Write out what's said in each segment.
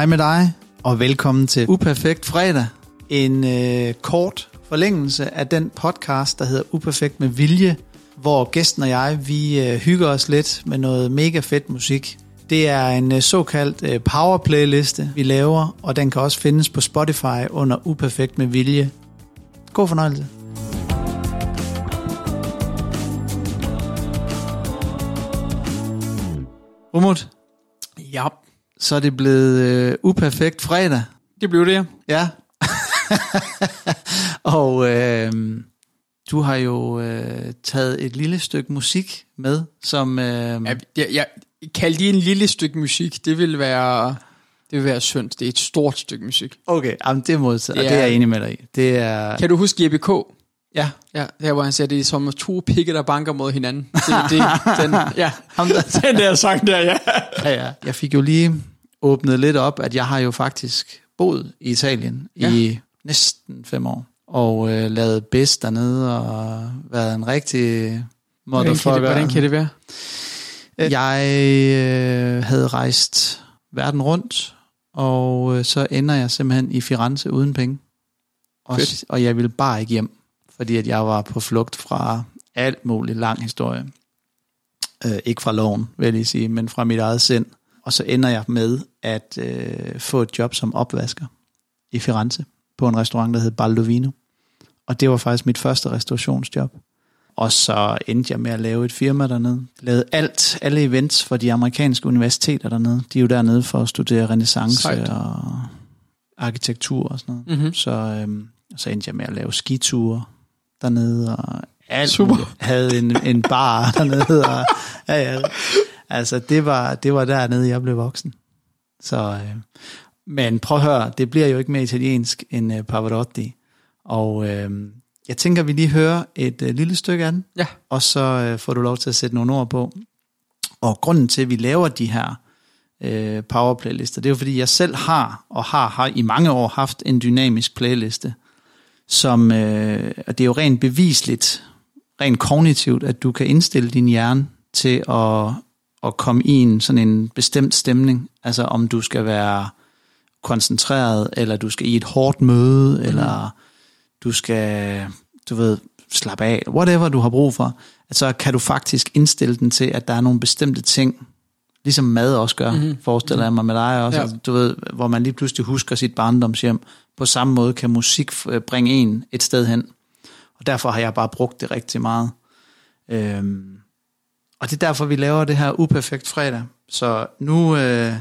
Hej med dig, og velkommen til Uperfekt Fredag. En øh, kort forlængelse af den podcast, der hedder Uperfekt med Vilje, hvor gæsten og jeg, vi øh, hygger os lidt med noget mega fedt musik. Det er en øh, såkaldt øh, power playliste, vi laver, og den kan også findes på Spotify under Uperfekt med Vilje. God fornøjelse. Umut, Ja, så er det blevet øh, uperfekt fredag. det blev det. Ja. og øh, du har jo øh, taget et lille stykke musik med, som... Øh, Ja, jeg, jeg kald det en lille stykke musik. Det vil være, det vil være synd. Det er et stort stykke musik. okay, jamen, det er modtaget, og Det det er er- jeg enig med dig i. Det er... Kan du huske Jeppe K? Ja, Ja, der hvor han siger, det er som to pikke, der banker mod hinanden. Det, det, den, ja, ham der, den der sang der, ja. ja, ja. Jeg fik jo lige åbnet lidt op, at jeg har jo faktisk boet i Italien ja. I næsten fem år. Og øh, lavet bedst dernede, og været en rigtig Hvordan motherfucker. det, hvordan kan det være? Jeg øh, havde rejst verden rundt, og øh, så ender jeg simpelthen i Firenze uden penge. Og, Fedt. og jeg ville bare ikke hjem, fordi at jeg var på flugt fra alt muligt lang historie. Øh, ikke fra loven, vil jeg lige sige, men fra mit eget sind. Og så ender jeg med at øh, få et job som opvasker i Firenze på en restaurant, der hed Baldovino. Og det var faktisk mit første restaurationsjob. Og så endte jeg med at lave et firma dernede. Lavede alt, alle events for de amerikanske universiteter dernede. De er jo dernede for at studere renaissance Sejt. og arkitektur og sådan noget. Mm-hmm. Så, øhm, så endte jeg med at lave skiture dernede, og alt Super. havde en, en bar dernede. Og, ja, ja. Altså, det var, det var dernede, jeg blev voksen. Så, øh, men prøv at høre, det bliver jo ikke mere italiensk end øh, Pavarotti. Og øh, jeg tænker, vi lige hører et øh, lille stykke af den, Ja. og så øh, får du lov til at sætte nogle ord på. Og grunden til, at vi laver de her øh, power playlister, det er jo fordi, jeg selv har, og har, har i mange år haft en dynamisk playliste, som, øh, og det er jo rent bevisligt, rent kognitivt, at du kan indstille din hjerne til at, at komme i en sådan en bestemt stemning. Altså om du skal være koncentreret, eller du skal i et hårdt møde, mm. eller du skal, du ved, slappe af, whatever du har brug for, at så kan du faktisk indstille den til, at der er nogle bestemte ting, ligesom mad også gør, mm-hmm. forestiller jeg mig med dig også, Ja. ja. du ved, hvor man lige pludselig husker sit barndomshjem. På samme måde kan musik øh, bringe en et sted hen. Og derfor har jeg bare brugt det rigtig meget. Øhm, og det er derfor, vi laver det her uperfekt fredag. Så nu, øh,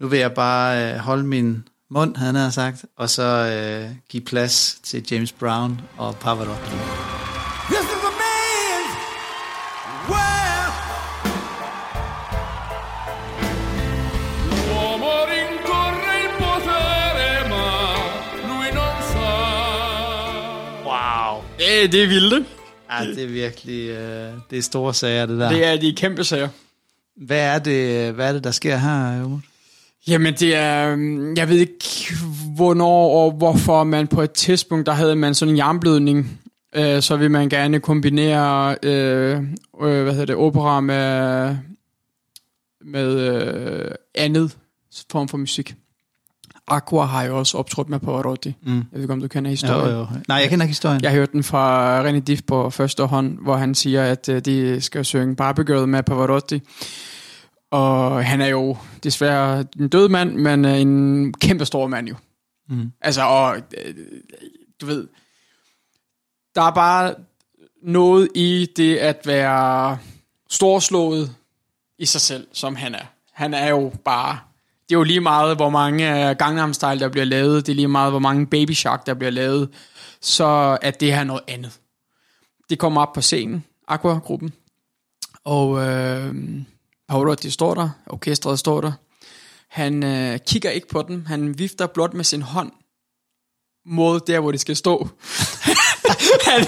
nu vil jeg bare øh, holde min mund, havde han sagt, og så øh, give plads til James Brown og Pavarotti. This is a man's world. Wow. Det, det er vildt? Ja, det er virkelig øh, det er store sager, det der. Det er de kæmpe sager. Hvad, er det, hvad er det, der sker her, Umut? Jamen det er, øhm, jeg ved ikke hvornår og hvorfor man på et tidspunkt, der havde man sådan en jernblødning, øh, så vil man gerne kombinere, øh, øh, hvad hedder det, opera med, med øh, andet form for musik. Aqua har jo også optrådt med Pavarotti. Mm. Jeg ved ikke, om du kender historien. Jo, jo. Nej, jeg kender ikke historien. Jeg hørte den fra René Diff på første hånd, hvor han siger, at øh, de skal synge Barbie Girl med Pavarotti. Og han er jo desværre en død mand, men øh, en kæmpe stor mand jo. Mm. Altså, og øh, du ved, der er bare noget i det at være storslået i sig selv, som han er. Han er jo bare, er jo lige meget, hvor mange øh, Gangnam Style, der bliver lavet, det er lige meget, hvor mange Baby Shark, der bliver lavet, så at det her er noget andet. Det kommer op på scenen, Aqua-gruppen, og øh, Pavarotti står der, orkestret står der, han øh, kigger ikke på dem, han vifter blot med sin hånd mod der, hvor det skal stå. han,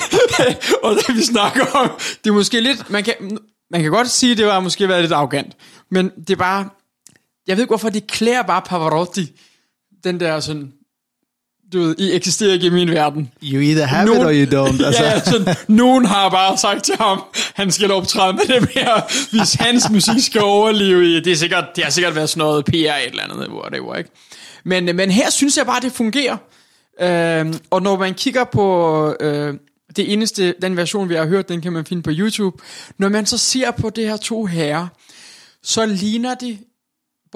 og det vi snakker om, det er måske lidt, man kan, man kan godt sige, at det var måske været lidt arrogant, men det er bare, jeg ved ikke hvorfor, det klæder bare Pavarotti, den der sådan, du ved, I eksisterer ikke i min verden. You either have Nogen- it or you don't. Altså. Ja, sådan, nogen har bare sagt til ham, han skal optræde med det mere, hvis hans musik skal overleve i. Det, er sikkert, det har sikkert været sådan noget PR et eller andet, whatever, ikke? Men, men her synes jeg bare, det fungerer. Øhm, og når man kigger på øh, det eneste, den version, vi har hørt, den kan man finde på YouTube. Når man så ser på det her to herrer, så ligner det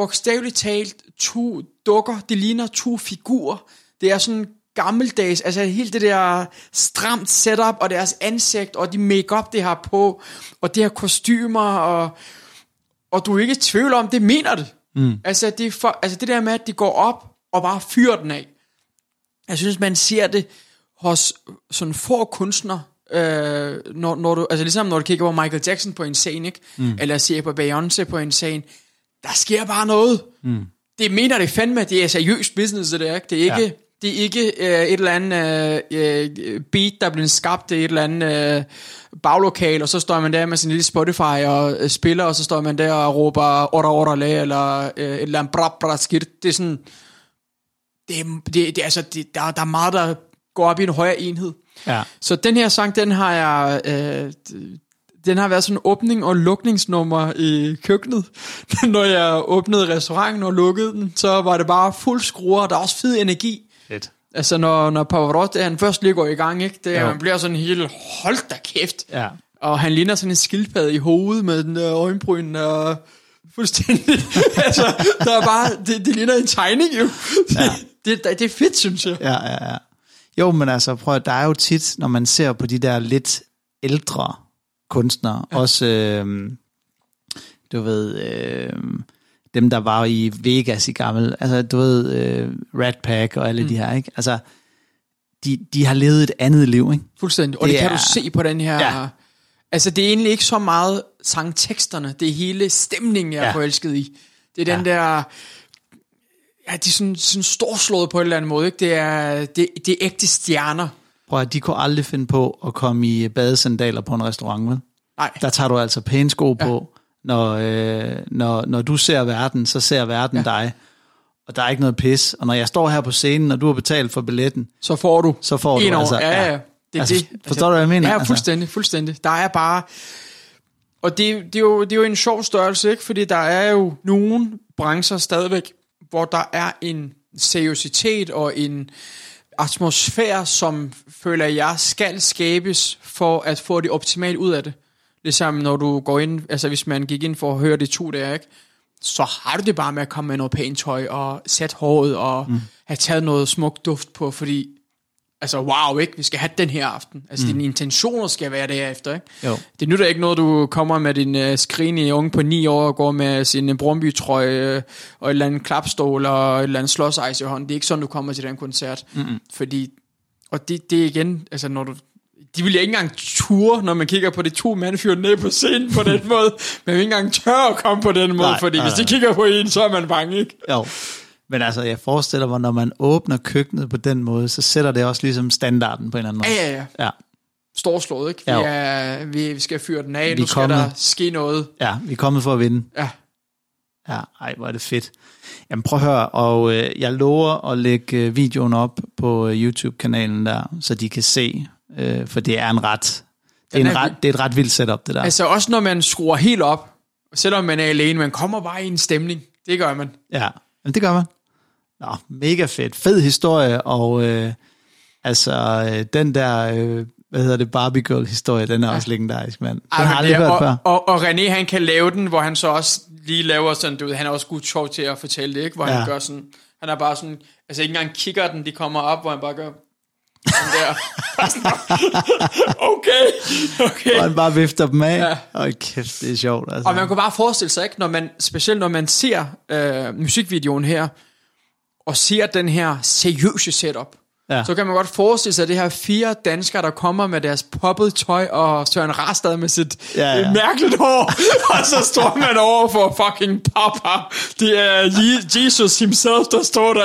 bogstaveligt talt to dukker, det ligner to figurer. Det er sådan gammeldags, altså helt det der stramt setup, og deres ansigt, og de makeup det har på, og det her kostymer, og, og du er ikke i tvivl om, det mener det. Mm. Altså, det for, altså det der med, at de går op og bare fyrer den af. Jeg synes, man ser det hos sådan få kunstnere, øh, når, når du, altså ligesom når du kigger på Michael Jackson på en scene, ikke? Mm. eller ser på Beyoncé på en scene, der sker bare noget. Mm. Det mener det fandme, det er seriøst business, det der, ikke? Det er ikke, ja. det er ikke øh, et eller andet øh, øh, beat, der er blevet skabt i et eller andet øh, baglokal, og så står man der med sin lille Spotify og øh, spiller, og så står man der og råber ora ora la, eller øh, et eller andet bra bra skidt. Det er sådan, det, det, det, altså, det, der, der er meget, der går op i en højere enhed. Ja. Så den her sang, den har jeg... Øh, den har været sådan en åbning- og lukningsnummer i køkkenet. Når jeg åbnede restauranten og lukkede den, så var det bare fuld skruer, og der er også fed energi. Fedt. Altså når, når Pavarotti, han først lige går i gang, ikke? Det, man bliver sådan helt, hold da kæft. Ja. Og han ligner sådan en skildpadde i hovedet med den der øjenbryn og fuldstændig. altså, der er bare, det, det ligner en tegning jo. Ja. Det, det, det er fedt, synes jeg. Ja, ja, ja. Jo, men altså, prøv at, der er jo tit, når man ser på de der lidt ældre kunstnere, ja. også, øh, du ved, øh, dem, der var i Vegas i gammel, altså, du ved, øh, Rat Pack og alle mm. de her, ikke? Altså, de, de har levet et andet liv, ikke? Fuldstændig. Og det, Det kan er- du se på den her... Ja. Altså, det er egentlig ikke så meget sangteksterne. Det er hele stemningen, jeg er Ja. forelsket i. Det er den Ja. der... Ja, de er sådan, sådan storslået på en eller anden måde. Ikke? Det, er, det, det er ægte stjerner. Prøv at, de kunne aldrig finde på at komme i badesandaler på en restaurant, vel? Nej, Der tager du altså pæne sko på. Når, øh, når, når du ser verden, så ser verden ja. dig. Og der er ikke noget pis. Og når jeg står her på scenen, og du har betalt for billetten, så får du så får du over. altså... Ja, ja. Det er Altså, det. forstår du, hvad jeg mener? Ja, Altså- fuldstændig, fuldstændig. Der er bare... Og det, det, er jo, det er jo en sjov størrelse, ikke? Fordi der er jo nogle brancher stadigvæk, hvor der er en seriøsitet og en atmosfære, som føler jeg skal skabes for at få det optimalt ud af det. Ligesom når du går ind, altså hvis man gik ind for at høre det to der, ikke? så har du det bare med at komme med noget pænt tøj og sætte håret og mm. have taget noget smuk duft på, fordi altså wow, ikke? Vi skal have den her aften. Altså mm. dine intentioner skal være derefter, ikke? Jo. Det nytter ikke noget, du kommer med din uh, skrinige unge på 9 år og går med sin Brøndby-trøje øh, og et eller andet klapstol og et eller andet slåsejs i hånden. Det er ikke sådan, du kommer til den koncert. Mm-hmm. Fordi, og det, det er igen, altså når du, de vil ikke engang ture, når man kigger på de to mænd fyret ned på scenen på den måde. Man vil ikke engang tør at komme på den måde, Nej, fordi nej, hvis de kigger på en, så er man bange, ikke? Jo. Men altså, jeg forestiller mig, når man åbner køkkenet på den måde, så sætter det også ligesom standarden på en eller anden måde. Ja, ja, ja. Ja, Storslået, ikke? Vi, Jo. er, vi, vi skal fyre den af, Vi nu skal kommet. der ske noget. ja vi er kommet for at vinde. Ja, Ja, ej, hvor er det fedt. Jamen prøv at høre, og øh, jeg lover at lægge øh, videoen op på øh, YouTube-kanalen der, så de kan se, øh, for det er en ret, det er, en er ret, det er et ret vildt setup, det der. Altså også når man skruer helt op, selvom man er alene, man kommer bare i en stemning. Det gør man. Ja, men det gør man. Nå, mega fedt. Fed historie, og øh, altså, øh, den der, øh, hvad hedder det, Barbie Girl historie, den er ja. også legendarisk, mand. Den Ej, har aldrig hørt før. og, og, og René, han kan lave den, hvor han så også lige laver sådan, du ved, han er også god sjov til at fortælle det, ikke? Hvor ja. Han gør sådan, han er bare sådan, altså ikke engang kigger den, de kommer op, hvor han bare gør, der. Okay, okay. Og han bare vifter dem af. Ja. Og kæft, det er sjovt. Altså. Og man kan bare forestille sig, ikke, når man, specielt når man ser øh, musikvideoen her, og ser den her seriøse setup, Ja. så kan man godt forestille sig, at det her fire danskere, der kommer med deres poppet tøj, og Søren Rastad med sit Ja, ja, mærkeligt hår, og så står man over for fucking papa. Det er Je- Jesus himself, der står der,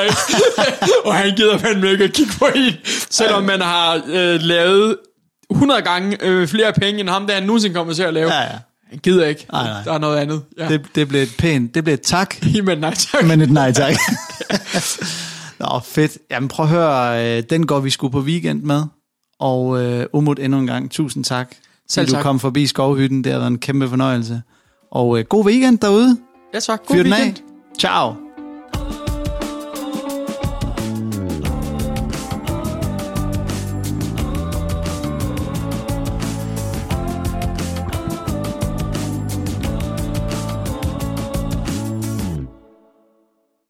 og han gider fandme ikke at kigge på en, selvom man har øh, lavet 100 gange øh, flere penge, end ham, der han nogensinde kommer til at lave. Ja, ja. Han gider ikke. Nej, nej. Der er noget andet. Ja. Det, Det, det blev et pænt, det blev et tak, men nej tak. men et nej tak. Nå, fedt. Jamen prøv at høre, øh, den går vi sgu på weekend med. Og øh, Umut endnu en gang, tusind tak. Selv fordi du tak. kom forbi skovhytten, det har været en kæmpe fornøjelse. Og øh, god weekend derude. Ja tak. God Fyr weekend. af. Ciao.